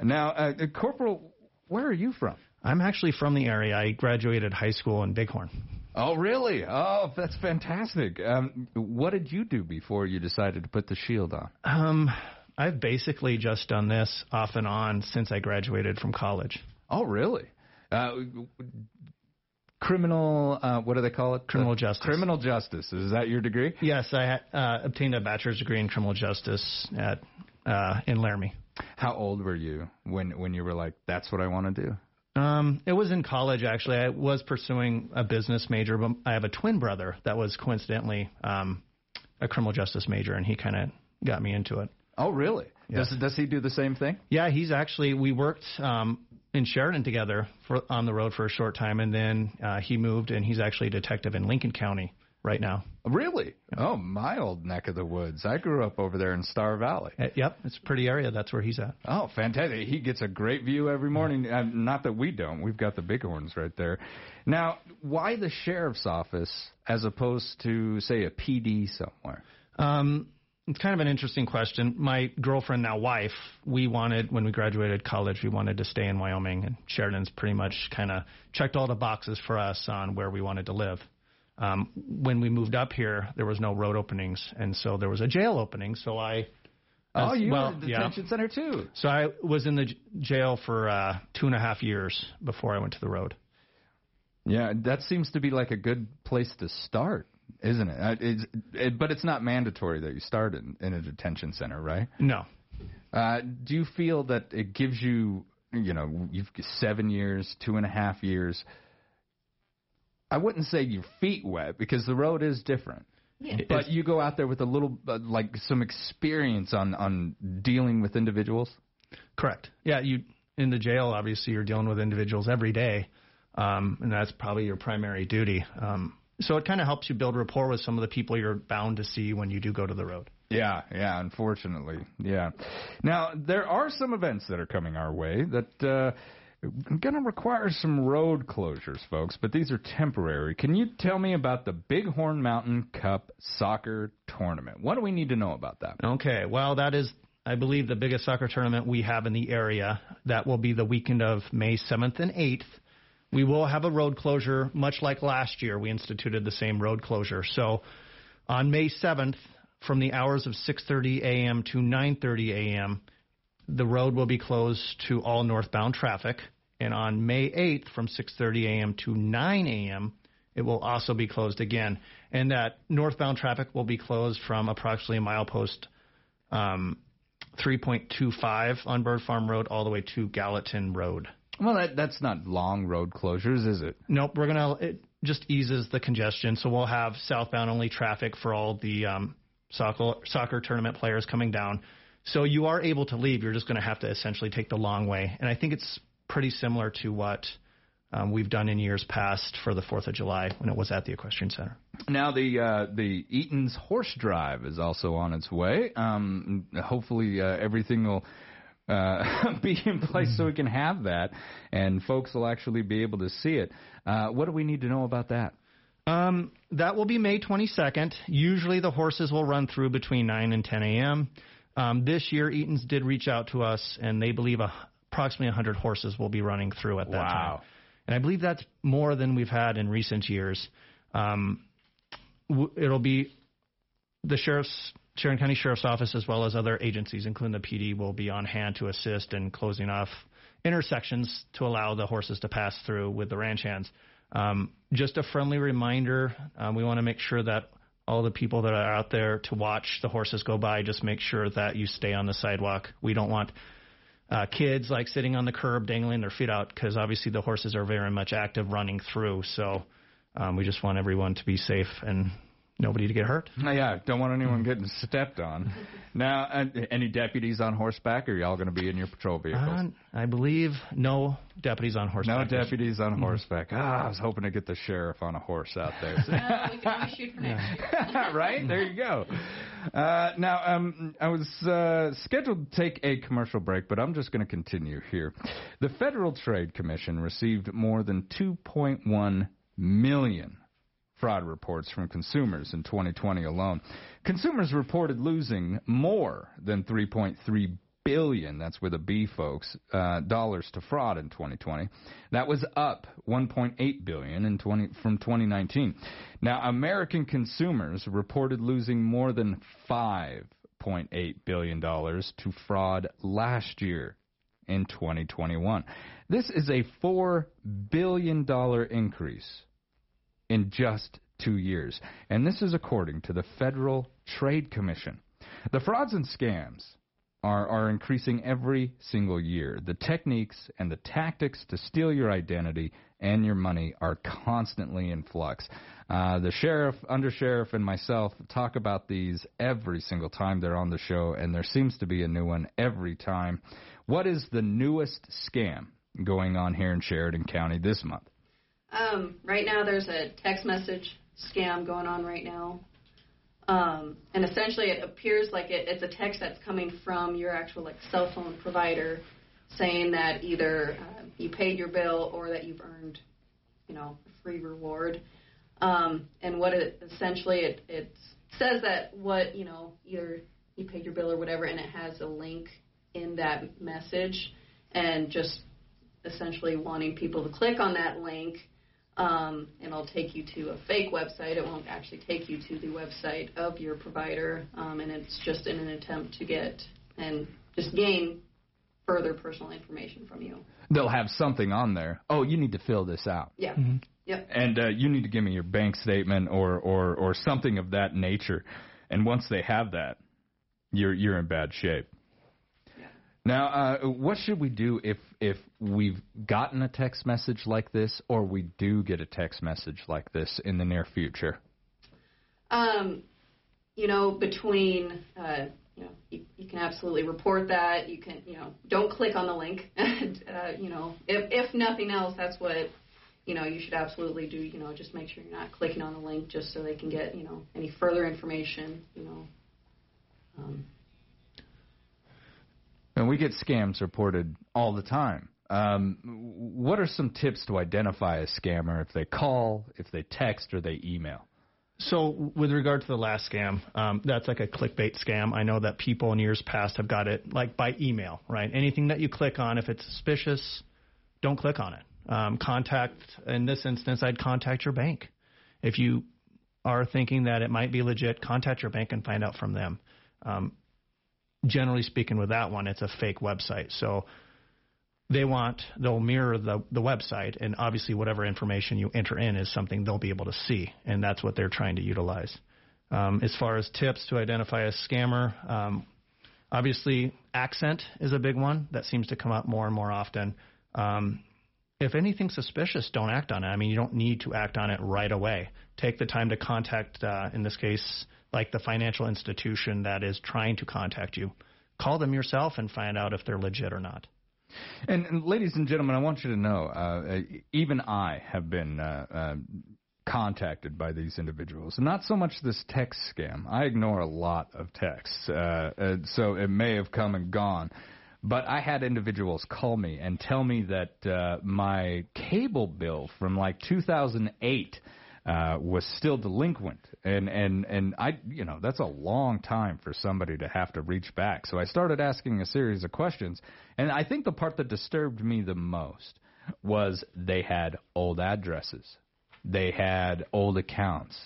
Now, uh, Corporal, where are you from? I'm actually from the area. I graduated high school in Bighorn. Oh, really? Oh, that's fantastic. Um, what did you do before you decided to put the shield on? Um, I've basically just done this off and on since I graduated from college. Oh, really? Uh, criminal uh, what do they call it? Criminal justice. Criminal justice. Is that your degree? Yes, I uh, obtained a bachelor's degree in criminal justice at uh, in Laramie. How old were you when when you were like, that's what I want to do? Um, it was in college actually. I was pursuing a business major, but I have a twin brother that was coincidentally um, a criminal justice major, and he kind of got me into it. Oh, really? Yes. Does does he do the same thing? Yeah, he's actually we worked um, in Sheridan together for on the road for a short time, and then uh, he moved, and he's actually a detective in Lincoln County right now. Really? Oh, my old neck of the woods. I grew up over there in Star Valley. Uh, yep, it's a pretty area. That's where he's at. Oh, fantastic! He gets a great view every morning. Uh, not that we don't. We've got the bighorns right there. Now, why the sheriff's office as opposed to say a PD somewhere? Um, it's kind of an interesting question. My girlfriend, now wife, we wanted when we graduated college, we wanted to stay in Wyoming, and Sheridan's pretty much kind of checked all the boxes for us on where we wanted to live. Um, when we moved up here, there was no road openings, and so there was a jail opening. So I, oh, you well, were at the detention yeah. center too. So I was in the j- jail for uh, two and a half years before I went to the road. Yeah, that seems to be like a good place to start isn't it? Uh, it's, it? But it's not mandatory that you start in, in a detention center, right? No. Uh, do you feel that it gives you, you know, you've seven years, two and a half years? I wouldn't say your feet wet because the road is different. Yeah. But you go out there with a little, uh, like some experience on on dealing with individuals. Correct. Yeah, you in the jail. Obviously, you're dealing with individuals every day, um, and that's probably your primary duty. Um, so it kind of helps you build rapport with some of the people you're bound to see when you do go to the road. Yeah, yeah, unfortunately. Yeah. Now, there are some events that are coming our way that uh going to require some road closures, folks, but these are temporary. Can you tell me about the Bighorn Mountain Cup soccer tournament? What do we need to know about that? Okay. Well, that is I believe the biggest soccer tournament we have in the area. That will be the weekend of May 7th and 8th. We will have a road closure, much like last year. We instituted the same road closure. So On May 7th, from the hours of 6:30 a.m. to 9:30 a.m., the road will be closed to all northbound traffic. And on May 8th, from 6:30 a.m. to 9 a.m., it will also be closed again. And that northbound traffic will be closed from approximately milepost um, 3.25 on Bird Farm Road all the way to Gallatin Road. Well, that, that's not long road closures, is it? Nope, we're gonna. It just eases the congestion, so we'll have southbound only traffic for all the um, soccer soccer tournament players coming down. So you are able to leave. You're just going to have to essentially take the long way, and I think it's pretty similar to what um, we've done in years past for the Fourth of July when it was at the Equestrian Center. Now the uh, the Eaton's Horse Drive is also on its way. Um, hopefully uh, everything will uh, [laughs] be in place so we can have that, and folks will actually be able to see it. Uh, what do we need to know about that? Um, that will be May 22nd. Usually the horses will run through between 9 and 10 a.m. Um, this year, Eaton's did reach out to us, and they believe a, approximately 100 horses will be running through at that time. Wow. time. And I believe that's more than we've had in recent years. Um, w- it'll be the sheriff's Sheridan County Sheriff's Office as well as other agencies, including the PD, will be on hand to assist in closing off intersections to allow the horses to pass through with the ranch hands. Um, just a friendly reminder: um, we want to make sure that all the people that are out there to watch the horses go by, just make sure that you stay on the sidewalk. We don't want uh, kids like sitting on the curb dangling their feet out because obviously the horses are very much active running through. So um, we just want everyone to be safe and nobody to get hurt. Uh, [laughs] Yeah, don't want anyone getting stepped on. Now, uh, any deputies on horseback, or y'all going to be in your patrol vehicles? Uh, I believe no deputies on horseback. no deputies on horseback. Ah, I was hoping to get the sheriff on a horse out there. [laughs] Uh, we can shoot for next [laughs] right? There you go. Uh, now, um, I was uh, scheduled to take a commercial break, but I'm just going to continue here. The Federal Trade Commission received more than 2.1 million fraud reports from consumers in 2020 alone. Consumers reported losing more than 3.3 billion, that's with a B, folks, uh, dollars to fraud in 2020. That was up 1.8 billion in 20 from 2019. Now, American consumers reported losing more than 5.8 billion dollars to fraud last year in 2021. This is a 4 billion dollar increase in just 2 years. And this is according to the Federal Trade Commission. The frauds and scams are, are increasing every single year. The techniques and the tactics to steal your identity and your money are constantly in flux. Uh, the sheriff, undersheriff, and myself talk about these every single time they're on the show, and there seems to be a new one every time. What is the newest scam going on here in Sheridan County this month? Um, right now, there's a text message scam going on right now. Um, and essentially, it appears like it, it's a text that's coming from your actual like cell phone provider, saying that either uh, you paid your bill or that you've earned, you know, a free reward. Um, and what it essentially it, it says that what you know either you paid your bill or whatever, and it has a link in that message, and just essentially wanting people to click on that link um, and it'll take you to a fake website. It won't actually take you to the website of your provider, um, and it's just in an attempt to get and just gain further personal information from you. They'll have something on there. Oh, you need to fill this out. Yeah. Yep. and uh, you need to give me your bank statement or, or, or something of that nature. And once they have that, you're you're in bad shape. Now, uh, what should we do if if we've gotten a text message like this, or we do get a text message like this in the near future? Um, you know, between uh, you know, you, you can absolutely report that. You can, you know, don't click on the link. [laughs] and, uh, you know, if if nothing else, that's what you know you should absolutely do. You know, just make sure you're not clicking on the link just so they can get you know any further information. You know. Um, And we get scams reported all the time. Um, what are some tips to identify a scammer if they call, if they text, or they email? So, with regard to the last scam, um, that's like a clickbait scam. I know that people in years past have got it like by email, right? Anything that you click on, if it's suspicious, don't click on it. Um, contact, in this instance, I'd contact your bank. If you are thinking that it might be legit, contact your bank and find out from them. Um, generally speaking, with that one, it's a fake website. So they want they'll mirror the the website, and obviously whatever information you enter in is something they'll be able to see, and that's what they're trying to utilize. Um, as far as tips to identify a scammer, um, obviously accent is a big one that seems to come up more and more often. Um, if anything suspicious, don't act on it. I mean, you don't need to act on it right away. Take the time to contact, uh, in this case, like the financial institution that is trying to contact you. Call them yourself and find out if they're legit or not. And, and ladies and gentlemen, I want you to know, uh, even I have been uh, uh, contacted by these individuals. Not so much this text scam. I ignore a lot of texts, uh, uh, so it may have come and gone. But I had individuals call me and tell me that uh, my cable bill from like 2008 uh, was still delinquent, and and and I, you know, that's a long time for somebody to have to reach back. So I started asking a series of questions, and I think the part that disturbed me the most was they had old addresses, they had old accounts.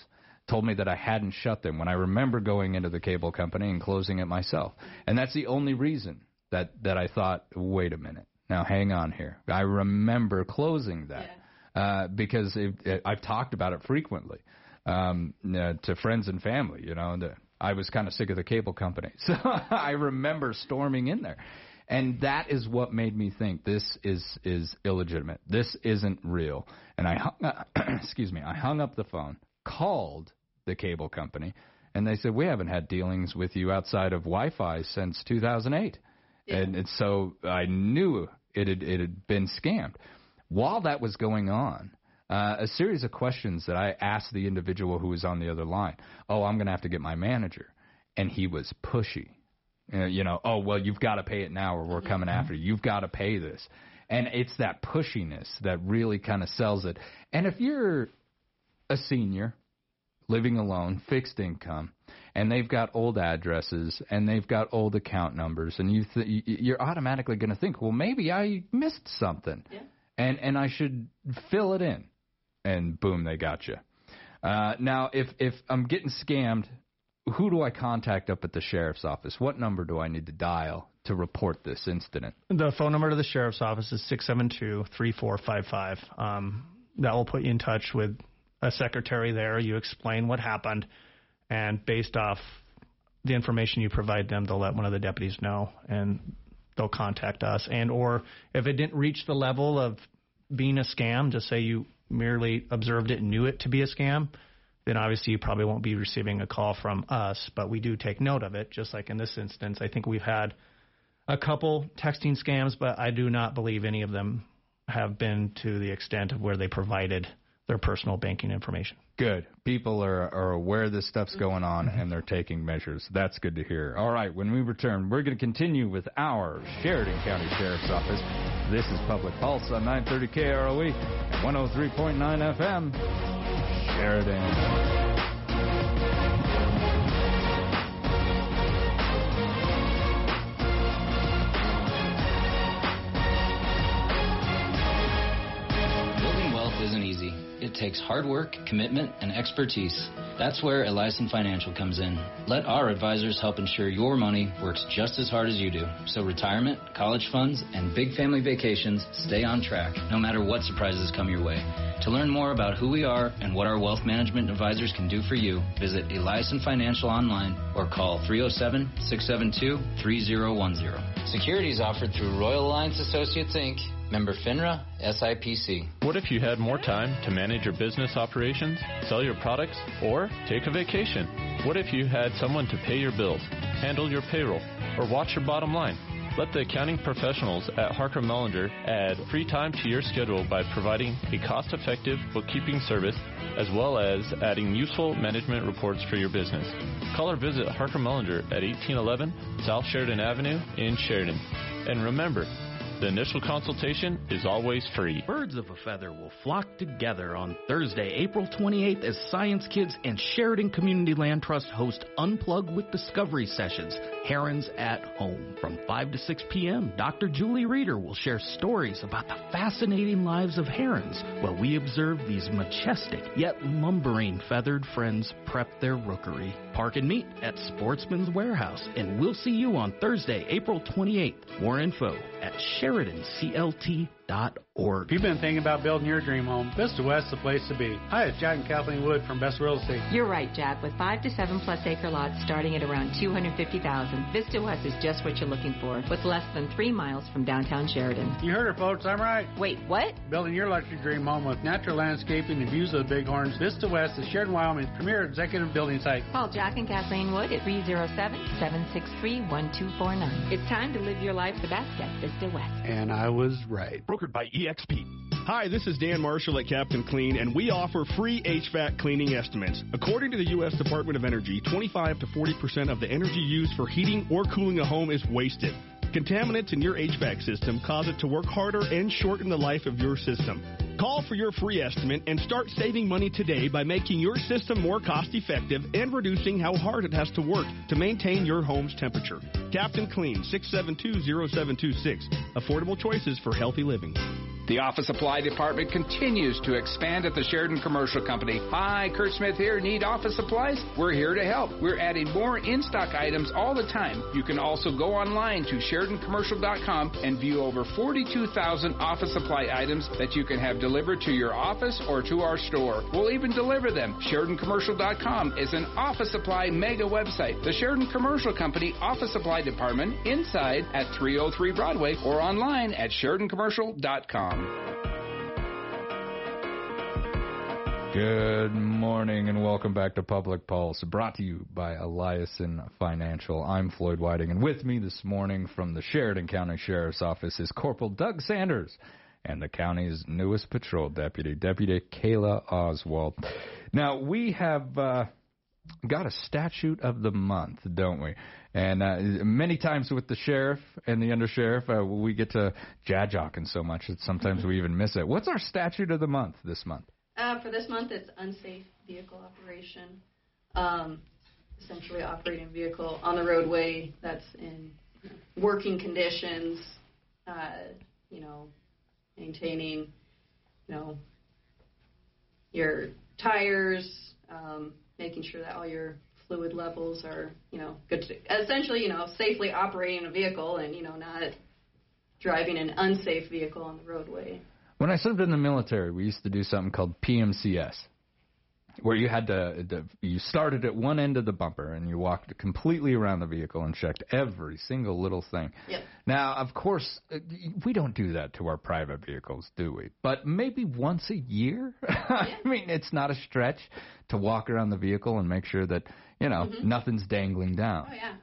Told me that I hadn't shut them when I remember going into the cable company and closing it myself, and that's the only reason that that I thought, wait a minute, now hang on here. I remember closing that yeah. Uh, because it, it, I've talked about it frequently um, uh, to friends and family. You know, the, I was kind of sick of the cable company, [laughs] so I remember storming in there. And that is what made me think this is is illegitimate. This isn't real. And I hung up, [clears throat] excuse me, I hung up the phone, called the cable company, and they said we haven't had dealings with you outside of Wi-Fi since 2008. And, and so I knew it had, it had been scammed. While that was going on, uh, a series of questions that I asked the individual who was on the other line. Oh, I'm going to have to get my manager. And he was pushy. Uh, you know, oh, well, you've got to pay it now or we're mm-hmm. coming after you. You've got to pay this. And it's that pushiness that really kind of sells it. And if you're a senior, living alone, fixed income, and they've got old addresses and they've got old account numbers, and you th- you're automatically going to think, well, maybe I missed something, yeah. And and I should fill it in, and boom, they got you. Uh, now, if if I'm getting scammed, who do I contact up at the sheriff's office? What number do I need to dial to report this incident? The phone number to the sheriff's office is six seven two three four five five. Um, that will put you in touch with a secretary there. You explain what happened and based off the information you provide them, they'll let one of the deputies know, and they'll contact us. And or if it didn't reach the level of being a scam, just say you merely observed it and knew it to be a scam, then obviously you probably won't be receiving a call from us. But we do take note of it, just like in this instance. I think we've had a couple texting scams, but I do not believe any of them have been to the extent of where they provided their personal banking information. Good. People are, are aware this stuff's going on mm-hmm. and they're taking measures. That's good to hear. All right, when we return, we're going to continue with our Sheridan County Sheriff's Office. This is Public Pulse on 930 KROE and 103.9 FM. Sheridan. Takes hard work, commitment, and expertise. That's where Eliason Financial comes in. Let our advisors help ensure your money works just as hard as you do. So retirement, college funds, and big family vacations stay on track no matter what surprises come your way. To learn more about who we are and what our wealth management advisors can do for you, visit Eliason Financial online or call 307 672 3010. Securities offered through Royal Alliance Associates Inc Member FINRA, SIPC. What if you had more time to manage your business operations, sell your products, or take a vacation? What if you had someone to pay your bills, handle your payroll, or watch your bottom line? Let the accounting professionals at Harker Mellinger add free time to your schedule by providing a cost effective bookkeeping service as well as adding useful management reports for your business. Call or visit Harker Mellinger at 1811 South Sheridan Avenue in Sheridan. And remember, The initial consultation is always free. Birds of a feather will flock together on Thursday, April 28th as Science Kids and Sheridan Community Land Trust host Unplug with Discovery sessions, Herons at Home. From 5 to 6 p.m., Dr. Julie Reeder will share stories about the fascinating lives of herons while we observe these majestic yet lumbering feathered friends prep their rookery. Park and meet at Sportsman's Warehouse, and we'll see you on Thursday, April 28th. More info at SheridanCLT.org. If you've been thinking about building your dream home, Vista West is the place to be. Hi, it's Jack and Kathleen Wood from Best Real Estate. You're right, Jack. With five to seven plus acre lots starting at around 250000 Vista West is just what you're looking for, with less than three miles from downtown Sheridan. You heard her, folks. I'm right. Wait, what? Building your luxury dream home with natural landscaping and views of the Bighorns, Vista West is Sheridan, Wyoming's premier executive building site. Call Jack and Kathleen Wood at 307 763 1249. It's time to live your life the best at Vista West. And I was right. Brokered by EXP. Hi, this is Dan Marshall at Captain Clean, and we offer free HVAC cleaning estimates. According to the U.S. Department of Energy, 25 to 40 percent of the energy used for heating or cooling a home is wasted. Contaminants in your HVAC system cause it to work harder and shorten the life of your system. Call for your free estimate and start saving money today by making your system more cost effective and reducing how hard it has to work to maintain your home's temperature. Captain Clean, 6720726. Affordable choices for healthy living. The office supply department continues to expand at the Sheridan Commercial Company. Hi, Kurt Smith here. Need office supplies? We're here to help. We're adding more in stock items all the time. You can also go online to SheridanCommercial.com and view over 42,000 office supply items that you can have delivered to your office or to our store. We'll even deliver them. SheridanCommercial.com is an office supply mega website. The Sheridan Commercial Company Office Supply Department inside at 303 Broadway or online at SheridanCommercial.com. Good morning and welcome back to Public Pulse, brought to you by Eliason Financial. I'm Floyd Whiting, and with me this morning from the Sheridan County Sheriff's Office is Corporal Doug Sanders and the county's newest patrol deputy, Deputy Kayla Oswald. Now, we have uh, got a statute of the month, don't we? And uh, many times with the sheriff and the undersheriff, uh, we get to jadjocking so much that sometimes we even miss it. What's our statute of the month this month? Uh, for this month, it's unsafe vehicle operation. Um, essentially, operating a vehicle on the roadway that's in working conditions. Uh, you know, maintaining, you know, your tires, um, making sure that all your fluid levels are, you know, good to essentially, you know, safely operating a vehicle and, you know, not driving an unsafe vehicle on the roadway. When I served in the military, we used to do something called PMCS, where you had to, to you started at one end of the bumper and you walked completely around the vehicle and checked every single little thing. Yep. Now, of course, uh, we don't do that to our private vehicles, do we? But maybe once a year. [laughs] I mean, it's not a stretch to walk around the vehicle and make sure that you know Mhm. nothing's dangling down. Oh yeah.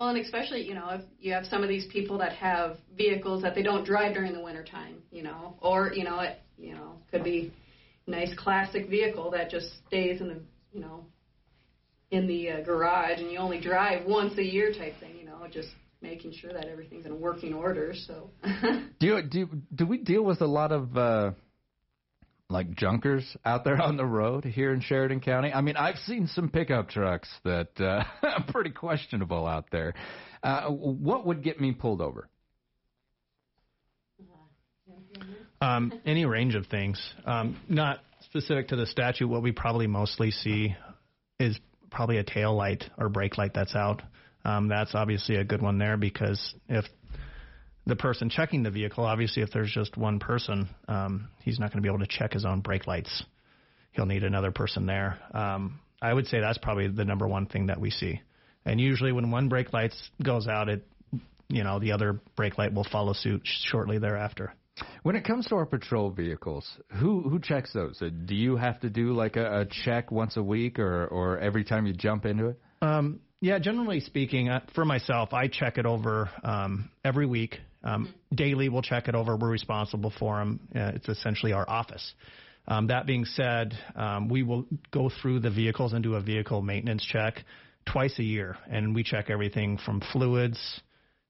Well, and especially you know if you have some of these people that have vehicles that they don't drive during the wintertime, you know, or you know it, you know, could be nice classic vehicle that just stays in the you know in the uh, garage and you only drive once a year type thing, you know, just making sure that everything's in working order. So [laughs] Do you, do you- do we deal with a lot of uh like junkers out there on the road here in Sheridan County? I mean, I've seen some pickup trucks that uh [laughs] are pretty questionable out there. Uh what would get me pulled over? Um, any range of things. Um, not specific to the statute. What we probably mostly see is probably a tail light or brake light that's out. Um, that's obviously a good one there because if the person checking the vehicle, obviously, if there's just one person, um, he's not going to be able to check his own brake lights. He'll need another person there. Um, I would say that's probably the number one thing that we see. And usually, when one brake light goes out, it, you know, the other brake light will follow suit shortly thereafter. When it comes to our patrol vehicles, who who checks those? Uh, Do you have to do like a, a check once a week or or every time you jump into it? Um, yeah, generally speaking, uh, for myself, I check it over um, every week. Um, Daily, we'll check it over. We're responsible for them. Uh, it's essentially our office. Um, that being said, um, we will go through the vehicles and do a vehicle maintenance check twice a year, and we check everything from fluids,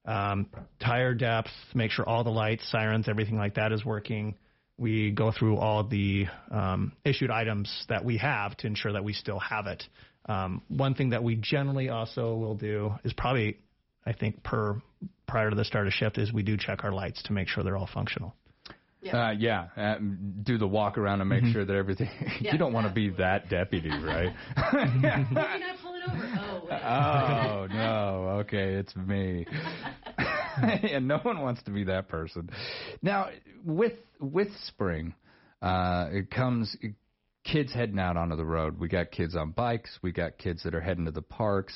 um, tire depth, make sure all the lights, sirens, everything like that is working. We go through all the um, issued items that we have to ensure that we still have it. Um, one thing that we generally also will do is probably, I think, per prior to the start of shift, is we do check our lights to make sure they're all functional. Yeah, uh, yeah. Uh, do the walk around and make Mhm. sure that everything. [laughs] you don't want to be that deputy, right? [laughs] [laughs] oh no. Okay, it's me. and no one wants to be that person. Now, with with spring, uh, it comes kids heading out onto the road. We got kids on bikes. We got kids that are heading to the parks.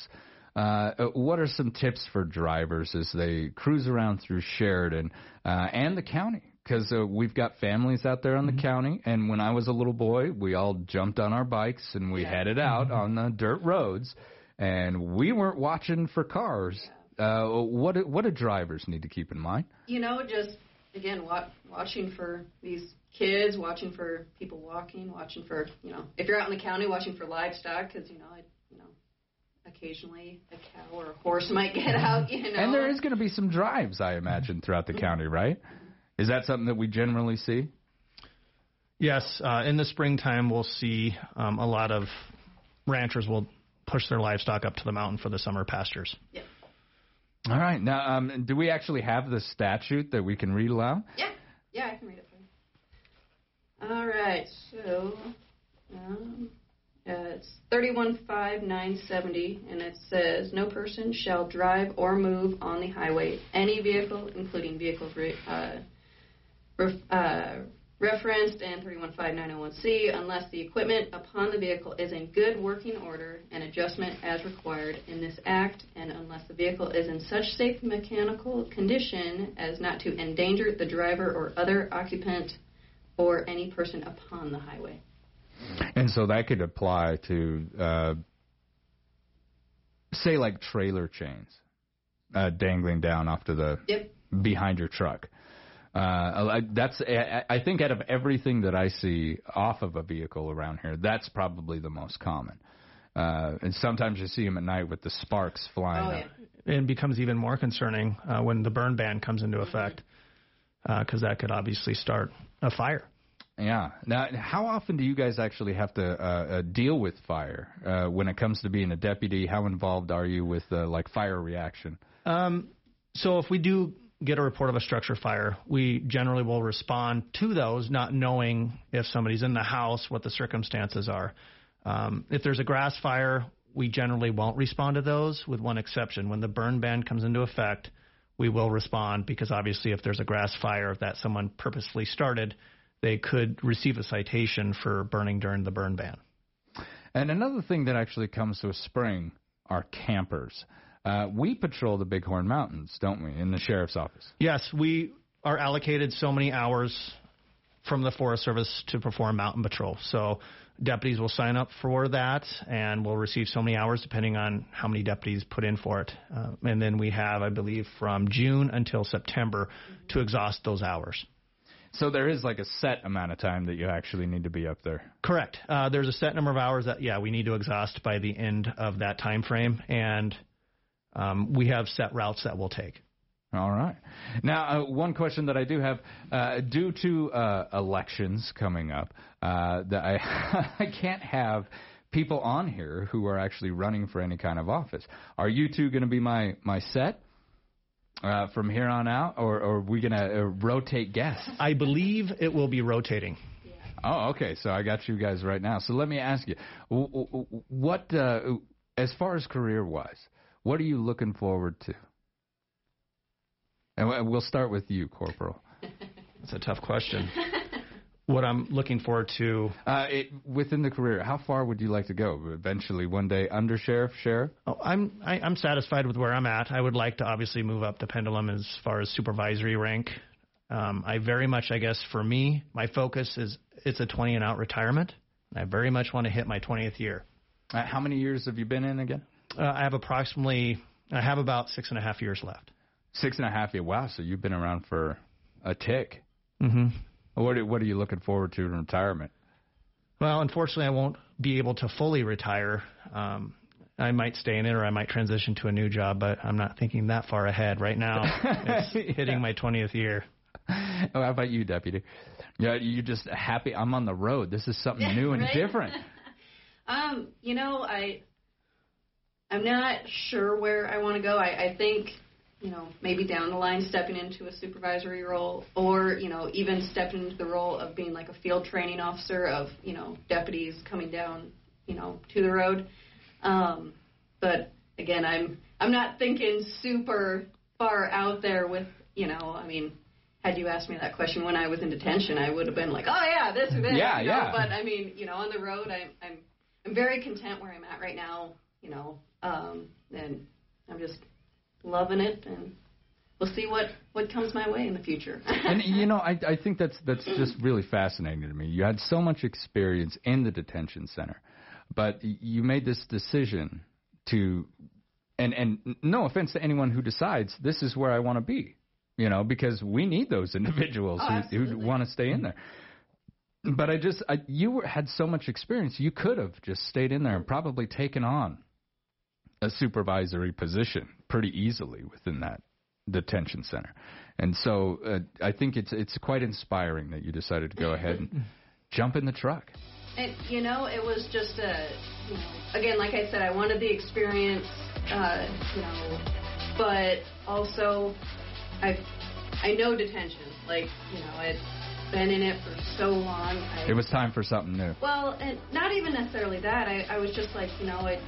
Uh, what are some tips for drivers as they cruise around through Sheridan uh, and the county? Because uh, we've got families out there on the county, and when I was a little boy, we all jumped on our bikes and we headed out on the dirt roads, and we weren't watching for cars. Uh, what do, what do drivers need to keep in mind? You know, just again, wa- watching for these kids, watching for people walking, watching for you know, if you're out in the county, watching for livestock, because you know, I, you know, occasionally a cow or a horse might get [laughs] out. You know, And there is going to be some drives, I imagine, throughout the county, right? Is that something that we generally see? Yes, uh, in the springtime, we'll see um, a lot of ranchers will push their livestock up to the mountain for the summer pastures. All right. Now, um, do we actually have the statute that we can read aloud? Yeah, yeah, I can read it for you. All right, so it's thirty-one five nine seventy, and it says no person shall drive or move on the highway any vehicle, including vehicles re- uh, ref, uh, referenced in 315-901C unless the equipment upon the vehicle is in good working order and adjustment as required in this act and unless the vehicle is in such safe mechanical condition as not to endanger the driver or other occupant or any person upon the highway. And so that could apply to, uh, say, like trailer chains uh, dangling down off to the Yep. behind your truck. Uh, that's I I think out of everything that I see off of a vehicle around here, that's probably the most common. Uh, and sometimes you see them at night with the sparks flying Oh, up. It becomes even more concerning uh, when the burn ban comes into effect, because that could obviously start a fire. Yeah. Now, how often do you guys actually have to uh, uh, deal with fire uh, when it comes to being a deputy? How involved are you with uh, like fire reaction? Um, so if we do get a report of a structure fire, we generally will respond to those, not knowing if somebody's in the house, what the circumstances are. Um, if there's a grass fire, we generally won't respond to those, with one exception. When the burn ban comes into effect, we will respond because obviously, if there's a grass fire that someone purposely started, they could receive a citation for burning during the burn ban. And another thing that actually comes with spring are campers. Uh, we patrol the Bighorn Mountains, don't we, in the sheriff's office? Yes, we are allocated so many hours from the Forest Service to perform mountain patrol. So deputies will sign up for that and will receive so many hours depending on how many deputies put in for it. Uh, and then we have, I believe, from June until September to exhaust those hours. So there is like a set amount of time that you actually need to be up there. Correct. Uh, there's a set number of hours that yeah we need to exhaust by the end of that time frame, and um, we have set routes that we'll take. All right. Now, uh, one question that I do have, uh, due to uh, elections coming up, uh, that I [laughs] I can't have people on here who are actually running for any kind of office. Are you two going to be my my set uh, from here on out, or, or are we going to uh, rotate guests? I believe it will be rotating. Oh, okay. So I got you guys right now. So let me ask you, w- w- what, uh, as far as career wise, what are you looking forward to? And we- we'll start with you, Corporal. That's a tough question. [laughs] what I'm looking forward to. Uh, it, within the career, how far would you like to go? Eventually, one day, under sheriff, sheriff. Oh, I'm I, I'm satisfied with where I'm at. I would like to obviously move up the pendulum as far as supervisory rank. Um, I very much, I guess, for me, my focus is it's a 20 and out retirement. I very much want to hit my 20th year. Uh, how many years have you been in again? Uh, I have approximately, I have about six and a half years left. Six and a half years. Wow. So you've been around for a tick. Mm-hmm. What are, What are you looking forward to in retirement? Well, unfortunately, I won't be able to fully retire. Um, I might stay in it or I might transition to a new job, but I'm not thinking that far ahead right now. [laughs] It's hitting my 20th year. Oh, how about you, deputy? Yeah, you just happy. I'm on the road. This is something new and [laughs] Right? different. [laughs] Um, you know, I I'm not sure where I want to go. I, I think, you know, maybe down the line stepping into a supervisory role or, you know, even stepping into the role of being like a field training officer of, you know, deputies coming down, you know, to the road. Um, but again, I'm I'm not thinking super far out there with, you know, I mean, had you asked me that question when I was in detention, I would have been like, oh yeah, this or this. Yeah, you know? yeah. But I mean, you know, on the road, I'm I'm I'm very content where I'm at right now. You know, um, and I'm just loving it, and we'll see what what comes my way in the future. and you know, I I think that's that's mm. just really fascinating to me. You had so much experience in the detention center, but you made this decision to, and and no offense to anyone who decides this is where I want to be, you know, because we need those [laughs] individuals Oh, who who want to stay in there. But I just, I, you were, had so much experience. You could have just stayed in there and probably taken on a supervisory position pretty easily within that detention center. And so uh, I think it's it's quite inspiring that you decided to go ahead and [laughs] jump in the truck. And you know, it was just a, you know, again, like I said, I wanted the experience, uh, you know, but also, I, I know detention. Like, you know, I'd been in it for so long. I, It was time for something new. Well, and not even necessarily that. I, I was just like, you know, I'd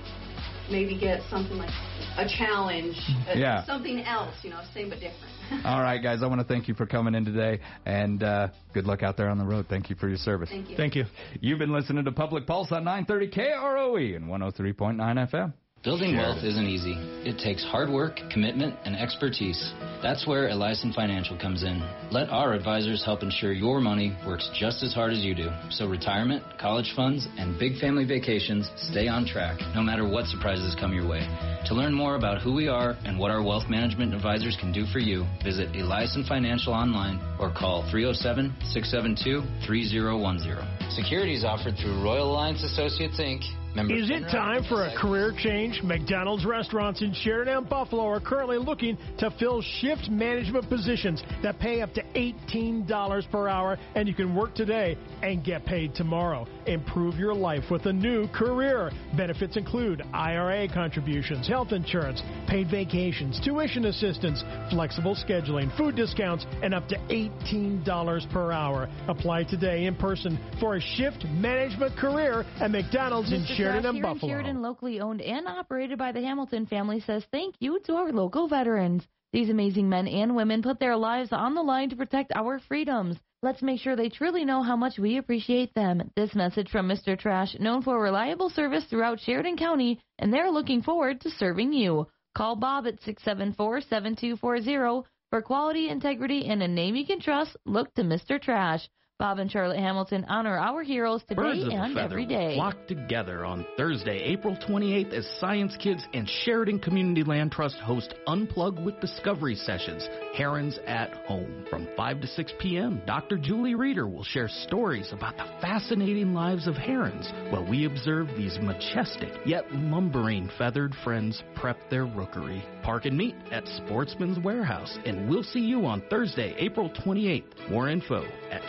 maybe get something like a challenge, uh, Yeah. something else, you know, same but different. [laughs] All right, guys, I want to thank you for coming in today, and uh, good luck out there on the road. Thank you for your service. Thank you. Thank you. You've been listening to Public Pulse on 930 KROE and 103.9 FM. Building wealth isn't easy. It takes hard work, commitment, and expertise. That's where Eliason Financial comes in. Let our advisors help ensure your money works just as hard as you do. So retirement, college funds, and big family vacations stay on track no matter what surprises come your way. To learn more about who we are and what our wealth management advisors can do for you, visit Eliason Financial online or call 307 672 3010. Securities offered through Royal Alliance Associates Inc. Member Is it time for a career change? McDonald's restaurants in Sheridan and Buffalo are currently looking to fill shift management positions that pay up to $18 per hour, and you can work today and get paid tomorrow. Improve your life with a new career. Benefits include IRA contributions, health insurance, paid vacations, tuition assistance, flexible scheduling, food discounts, and up to $18 per hour. Apply today in person for a shift management career at McDonald's in Mr. Sheridan Trash and in Buffalo. Sheridan, locally owned and operated by the Hamilton family, says thank you to our local veterans. These amazing men and women put their lives on the line to protect our freedoms. Let's make sure they truly know how much we appreciate them. This message from Mr. Trash, known for reliable service throughout Sheridan County, and they're looking forward to serving you. Call Bob at 674-7240 for quality, integrity, and a name you can trust. Look to Mr. Trash. Bob and Charlotte Hamilton honor our heroes Birds today of and every day. flock together on Thursday, April 28th as Science Kids and Sheridan Community Land Trust host Unplug with Discovery sessions, Herons at Home. From 5 to 6 p.m., Dr. Julie Reeder will share stories about the fascinating lives of herons while we observe these majestic yet lumbering feathered friends prep their rookery. Park and meet at Sportsman's Warehouse, and we'll see you on Thursday, April 28th. More info at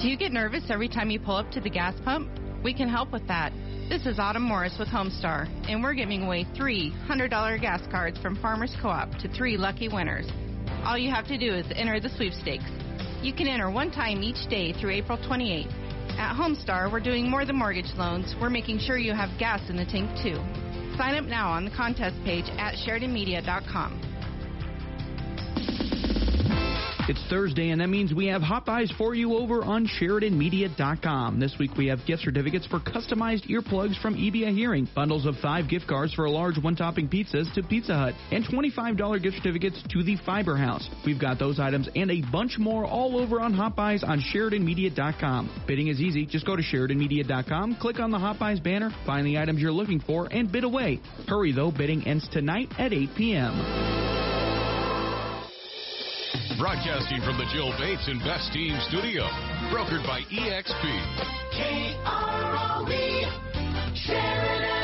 Do you get nervous every time you pull up to the gas pump? We can help with that. This is Autumn Morris with Homestar, and we're giving away three $100 gas cards from Farmers Co-op to three lucky winners. All you have to do is enter the sweepstakes. You can enter one time each day through April 28th. At Homestar, we're doing more than mortgage loans. We're making sure you have gas in the tank too. Sign up now on the contest page at SheridanMedia.com. It's Thursday, and that means we have hot buys for you over on SheridanMedia.com. This week we have gift certificates for customized earplugs from EBA Hearing, bundles of five gift cards for large one-topping pizzas to Pizza Hut, and $25 gift certificates to the Fiber House. We've got those items and a bunch more all over on hot buys on SheridanMedia.com. Bidding is easy. Just go to SheridanMedia.com, click on the hot buys banner, find the items you're looking for, and bid away. Hurry though, bidding ends tonight at 8 p.m. Broadcasting from the Jill Bates Invest Team Studio. Brokered by EXP. KROE Sheridan.